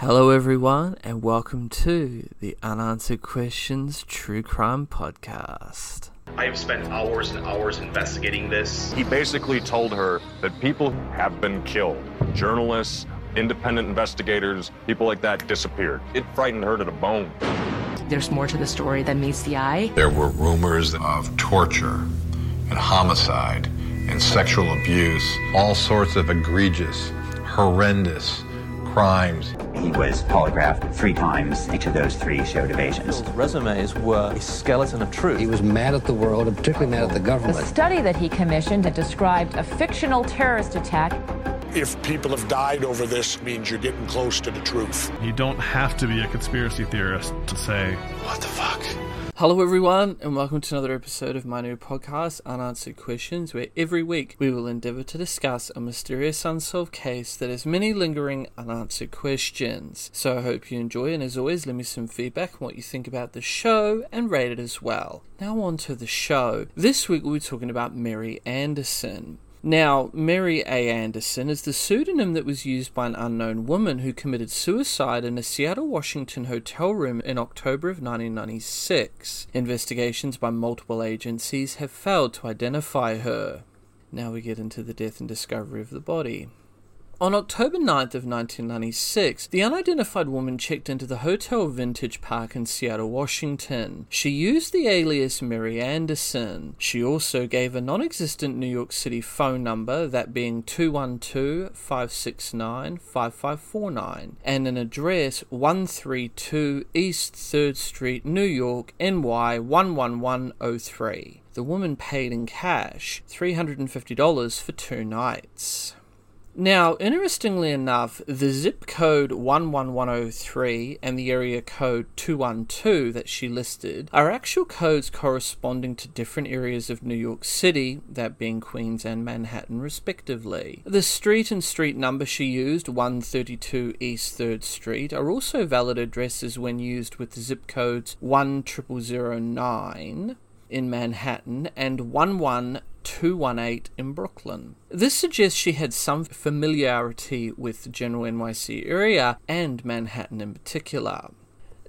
Hello, everyone, and welcome to the Unanswered Questions True Crime Podcast. I have spent hours and hours investigating this. He basically told her that people have been killed. Journalists, independent investigators, people like that disappeared. It frightened her to the bone. There's more to the story than meets the eye. There were rumors of torture and homicide and sexual abuse, all sorts of egregious, horrendous crimes. He was polygraphed three times. Each of those three showed evasions. His resumes were a skeleton of truth. He was mad at the world and particularly mad at the government. The study that he commissioned had described a fictional terrorist attack if people have died over this means you're getting close to the truth. You don't have to be a conspiracy theorist to say, What the fuck? Hello, everyone, and welcome to another episode of my new podcast, Unanswered Questions, where every week we will endeavour to discuss a mysterious unsolved case that has many lingering unanswered questions. So I hope you enjoy, and as always, leave me some feedback on what you think about the show and rate it as well. Now, on to the show. This week we'll be talking about Mary Anderson. Now, Mary A. Anderson is the pseudonym that was used by an unknown woman who committed suicide in a Seattle, Washington hotel room in October of 1996. Investigations by multiple agencies have failed to identify her. Now we get into the death and discovery of the body. On October 9th of 1996, the unidentified woman checked into the Hotel Vintage Park in Seattle, Washington. She used the alias Mary Anderson. She also gave a non-existent New York City phone number, that being 212-569-5549, and an address 132 East 3rd Street, New York, NY 11103. The woman paid in cash $350 for two nights. Now, interestingly enough, the zip code 11103 and the area code 212 that she listed are actual codes corresponding to different areas of New York City, that being Queens and Manhattan, respectively. The street and street number she used, 132 East 3rd Street, are also valid addresses when used with the zip codes 10009 in Manhattan and 11218 in Brooklyn. This suggests she had some familiarity with the general NYC area and Manhattan in particular.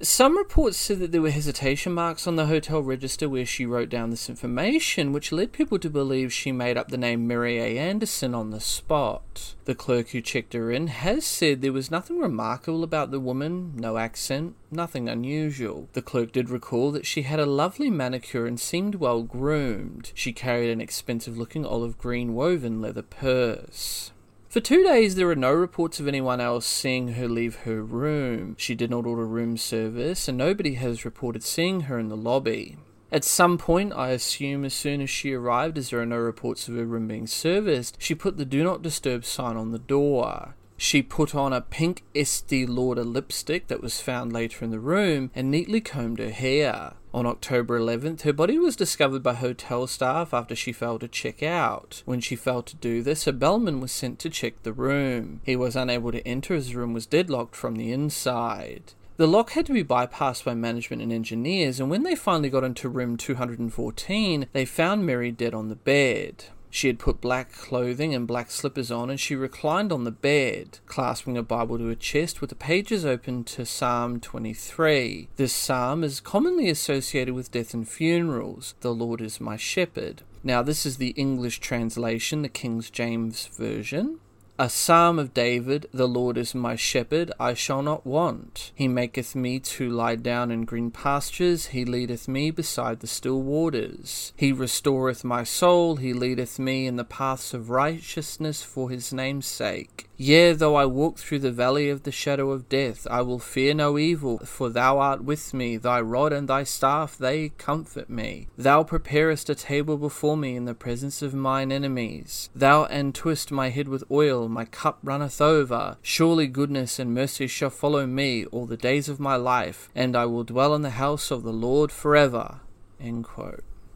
Some reports said that there were hesitation marks on the hotel register where she wrote down this information, which led people to believe she made up the name Mary A. Anderson on the spot. The clerk who checked her in has said there was nothing remarkable about the woman, no accent, nothing unusual. The clerk did recall that she had a lovely manicure and seemed well groomed. She carried an expensive looking olive green woven leather purse. For two days, there are no reports of anyone else seeing her leave her room. She did not order room service, and nobody has reported seeing her in the lobby. At some point, I assume as soon as she arrived, as there are no reports of her room being serviced, she put the Do Not Disturb sign on the door. She put on a pink Estee Lauder lipstick that was found later in the room and neatly combed her hair. On October 11th, her body was discovered by hotel staff after she failed to check out. When she failed to do this, a bellman was sent to check the room. He was unable to enter as the room was deadlocked from the inside. The lock had to be bypassed by management and engineers, and when they finally got into room 214, they found Mary dead on the bed. She had put black clothing and black slippers on, and she reclined on the bed, clasping a Bible to her chest with the pages open to Psalm 23. This psalm is commonly associated with death and funerals. The Lord is my shepherd. Now, this is the English translation, the King James Version. A psalm of David, the Lord is my shepherd, I shall not want. He maketh me to lie down in green pastures, he leadeth me beside the still waters. He restoreth my soul, he leadeth me in the paths of righteousness for his name's sake. Yea, though I walk through the valley of the shadow of death, I will fear no evil, for thou art with me, thy rod and thy staff, they comfort me. Thou preparest a table before me in the presence of mine enemies. Thou entoest my head with oil, my cup runneth over. Surely goodness and mercy shall follow me all the days of my life, and I will dwell in the house of the Lord forever.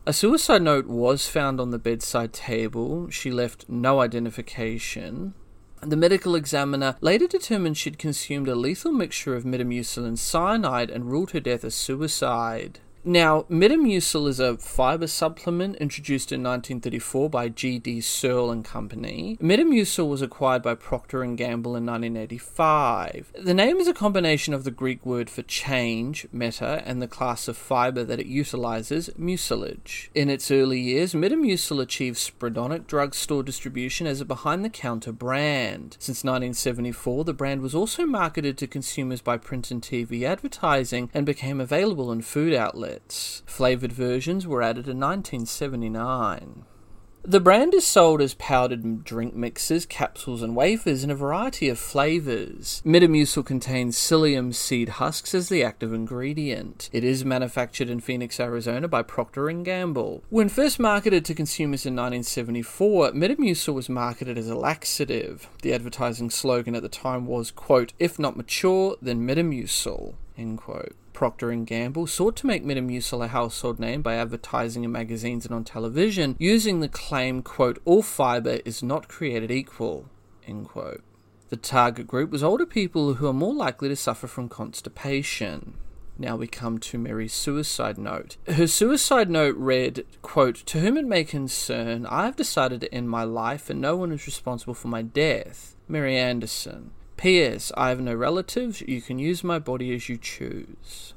A suicide note was found on the bedside table. She left no identification. The medical examiner later determined she'd consumed a lethal mixture of Metamucil and cyanide and ruled her death a suicide. Now, Metamucil is a fiber supplement introduced in 1934 by G.D. Searle and Company. Metamucil was acquired by Procter & Gamble in 1985. The name is a combination of the Greek word for change, meta, and the class of fiber that it utilizes, mucilage. In its early years, Metamucil achieved sporadic drugstore distribution as a behind-the-counter brand. Since 1974, the brand was also marketed to consumers by print and TV advertising and became available in food outlets. Flavored versions were added in 1979. The brand is sold as powdered drink mixes, capsules, and wafers in a variety of flavors. Metamucil contains psyllium seed husks as the active ingredient. It is manufactured in Phoenix, Arizona by Procter & Gamble. When first marketed to consumers in 1974, Metamucil was marketed as a laxative. The advertising slogan at the time was, quote, if not mature, then Metamucil, end quote. Procter & Gamble sought to make Metamucil a household name by advertising in magazines and on television using the claim, quote, all fiber is not created equal, end quote. The target group was older people who are more likely to suffer from constipation. Now we come to Mary's suicide note. Her suicide note read, quote, To whom it may concern, I have decided to end my life and no one is responsible for my death. Mary Anderson. P.S. I have no relatives. You can use my body as you choose.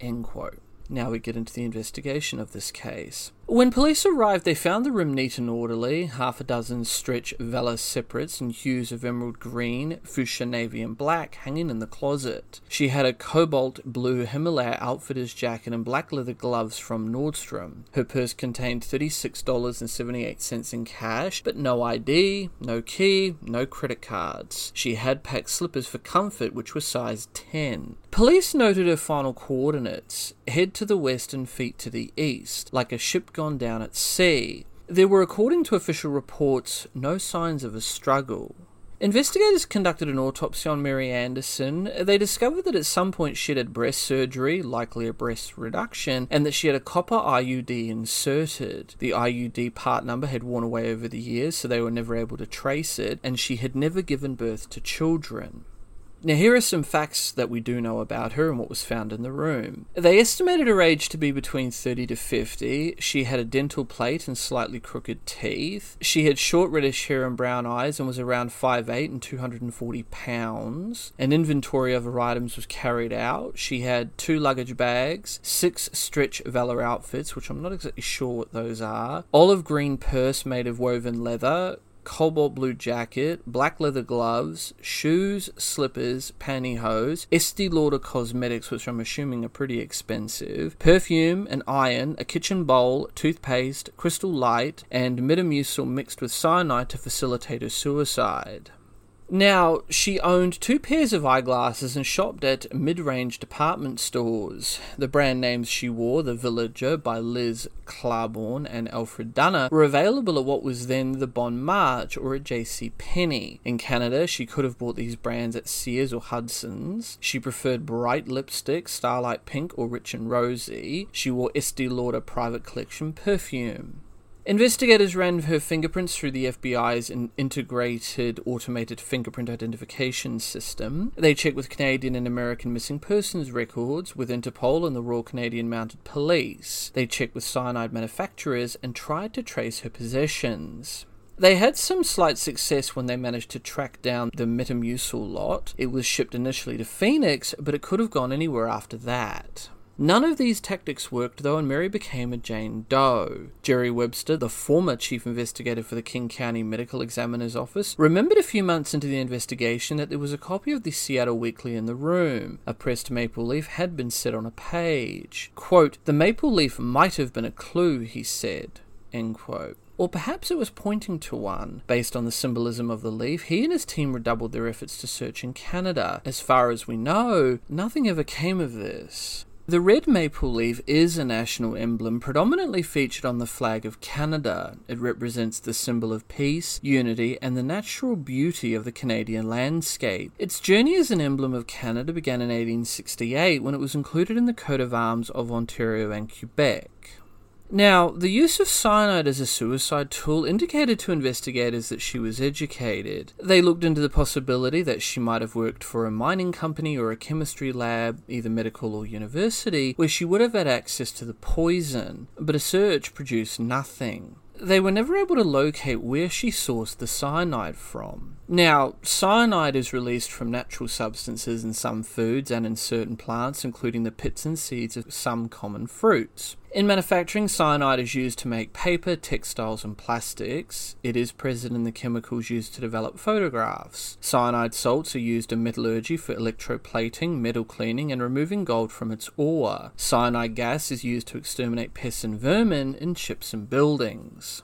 End quote. Now we get into the investigation of this case. When police arrived, they found the room neat and orderly, half a dozen stretch velour separates in hues of emerald green, fuchsia navy, and black hanging in the closet. She had a cobalt blue Himalaya outfitter's jacket and black leather gloves from Nordstrom. Her purse contained $36.78 in cash, but no ID, no key, no credit cards. She had packed slippers for comfort, which were size 10. Police noted her final coordinates head to the west and feet to the east, like a ship gone down at sea. There were, according to official reports, no signs of a struggle. Investigators conducted an autopsy on Mary Anderson. They discovered that at some point she had breast surgery, likely a breast reduction, and that she had a copper IUD inserted. The IUD part number had worn away over the years, so they were never able to trace it, and she had never given birth to children. Now, here are some facts that we do know about her and what was found in the room. They estimated her age to be between 30 to 50. She had a dental plate and slightly crooked teeth. She had short reddish hair and brown eyes and was around 5'8 and 240 pounds. An inventory of her items was carried out. She had two luggage bags, six stretch velour outfits, which I'm not exactly sure what those are, olive green purse made of woven leather, cobalt blue jacket, black leather gloves, shoes, slippers, pantyhose, Estee Lauder cosmetics, which I'm assuming are pretty expensive, perfume, an iron, a kitchen bowl, toothpaste, crystal light, and Metamucil mixed with cyanide to facilitate her suicide. Now, she owned two pairs of eyeglasses and shopped at mid range department stores. The brand names she wore, The Villager by Liz Claiborne and Alfred Dunner, were available at what was then the Bon Marche or at JC Penney. In Canada, she could have bought these brands at Sears or Hudson's. She preferred bright lipstick, Starlight Pink or Rich and Rosy. She wore Estee Lauder Private Collection perfume. Investigators ran her fingerprints through the FBI's integrated automated fingerprint identification system. They checked with Canadian and American missing persons records, with Interpol and the Royal Canadian Mounted Police. They checked with cyanide manufacturers and tried to trace her possessions. They had some slight success when they managed to track down the Metamucil lot. It was shipped initially to Phoenix, but it could have gone anywhere after that. None of these tactics worked though, and Mary became a Jane Doe. Jerry Webster, the former chief investigator for the King County Medical Examiner's Office, remembered a few months into the investigation that there was a copy of the Seattle Weekly in the room. A pressed maple leaf had been set on a page. Quote, The maple leaf might have been a clue, he said. End quote. Or perhaps it was pointing to one. Based on the symbolism of the leaf, he and his team redoubled their efforts to search in Canada. As far as we know, nothing ever came of this. The red maple leaf is a national emblem predominantly featured on the flag of Canada. It represents the symbol of peace, unity, and the natural beauty of the Canadian landscape. Its journey as an emblem of Canada began in 1868 when it was included in the coat of arms of Ontario and Quebec. Now, the use of cyanide as a suicide tool indicated to investigators that she was educated. They looked into the possibility that she might have worked for a mining company or a chemistry lab, either medical or university, where she would have had access to the poison, but a search produced nothing. They were never able to locate where she sourced the cyanide from. Now, cyanide is released from natural substances in some foods and in certain plants, including the pits and seeds of some common fruits. In manufacturing, cyanide is used to make paper, textiles, and plastics. It is present in the chemicals used to develop photographs. Cyanide salts are used in metallurgy for electroplating, metal cleaning, and removing gold from its ore. Cyanide gas is used to exterminate pests and vermin in ships and buildings.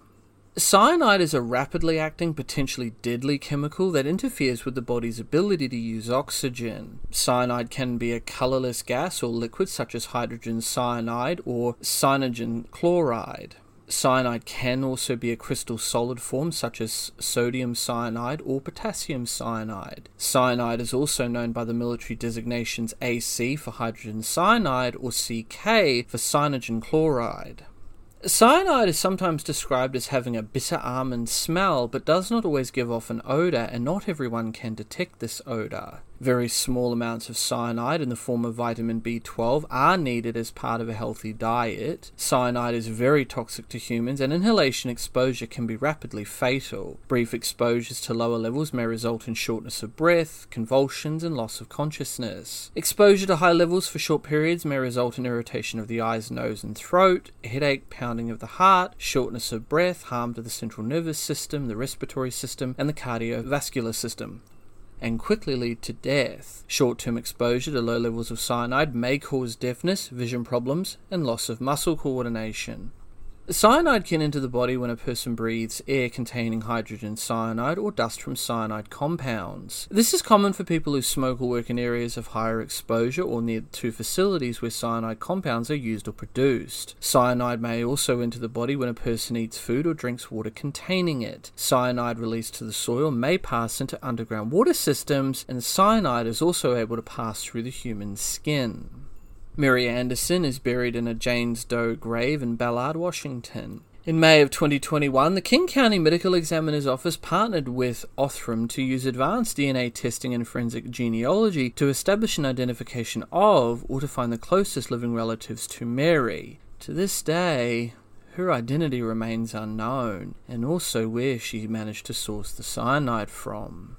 Cyanide is a rapidly acting, potentially deadly chemical that interferes with the body's ability to use oxygen. Cyanide can be a colorless gas or liquid such as hydrogen cyanide or cyanogen chloride. Cyanide can also be a crystal solid form such as sodium cyanide or potassium cyanide. Cyanide is also known by the military designations AC for hydrogen cyanide or CK for cyanogen chloride. Cyanide is sometimes described as having a bitter almond smell, but does not always give off an odour, and not everyone can detect this odour. Very small amounts of cyanide in the form of vitamin B12 are needed as part of a healthy diet. Cyanide is very toxic to humans, and inhalation exposure can be rapidly fatal. Brief exposures to lower levels may result in shortness of breath, convulsions, and loss of consciousness. Exposure to high levels for short periods may result in irritation of the eyes, nose, and throat, headache, pounding of the heart, shortness of breath, harm to the central nervous system, the respiratory system, and the cardiovascular system and quickly lead to death. Short term exposure to low levels of cyanide may cause deafness, vision problems, and loss of muscle coordination. Cyanide can enter the body when a person breathes air containing hydrogen cyanide or dust from cyanide compounds. This is common for people who smoke or work in areas of higher exposure or near to facilities where cyanide compounds are used or produced. Cyanide may also enter the body when a person eats food or drinks water containing it. Cyanide released to the soil may pass into underground water systems, and cyanide is also able to pass through the human skin. Mary Anderson is buried in a Janes Doe grave in Ballard, Washington. In May of 2021, the King County Medical Examiner's Office partnered with Othram to use advanced DNA testing and forensic genealogy to establish an identification of or to find the closest living relatives to Mary. To this day, her identity remains unknown, and also where she managed to source the cyanide from.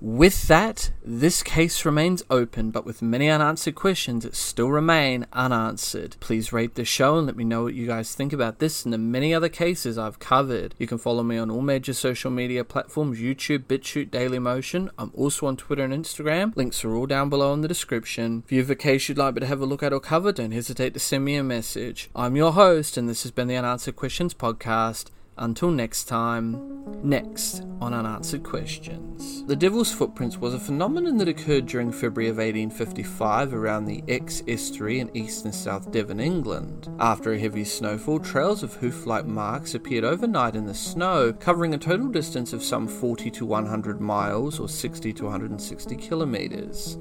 With that, this case remains open, but with many unanswered questions that still remain unanswered. Please rate the show and let me know what you guys think about this and the many other cases I've covered. You can follow me on all major social media platforms YouTube, BitChute, Dailymotion. I'm also on Twitter and Instagram. Links are all down below in the description. If you have a case you'd like me to have a look at or cover, don't hesitate to send me a message. I'm your host, and this has been the Unanswered Questions Podcast. Until next time, next on Unanswered Questions. The Devil's Footprints was a phenomenon that occurred during February of 1855 around the Exe estuary in east and south Devon, England. After a heavy snowfall, trails of hoof like marks appeared overnight in the snow, covering a total distance of some 40 to 100 miles or 60 to 160 kilometres.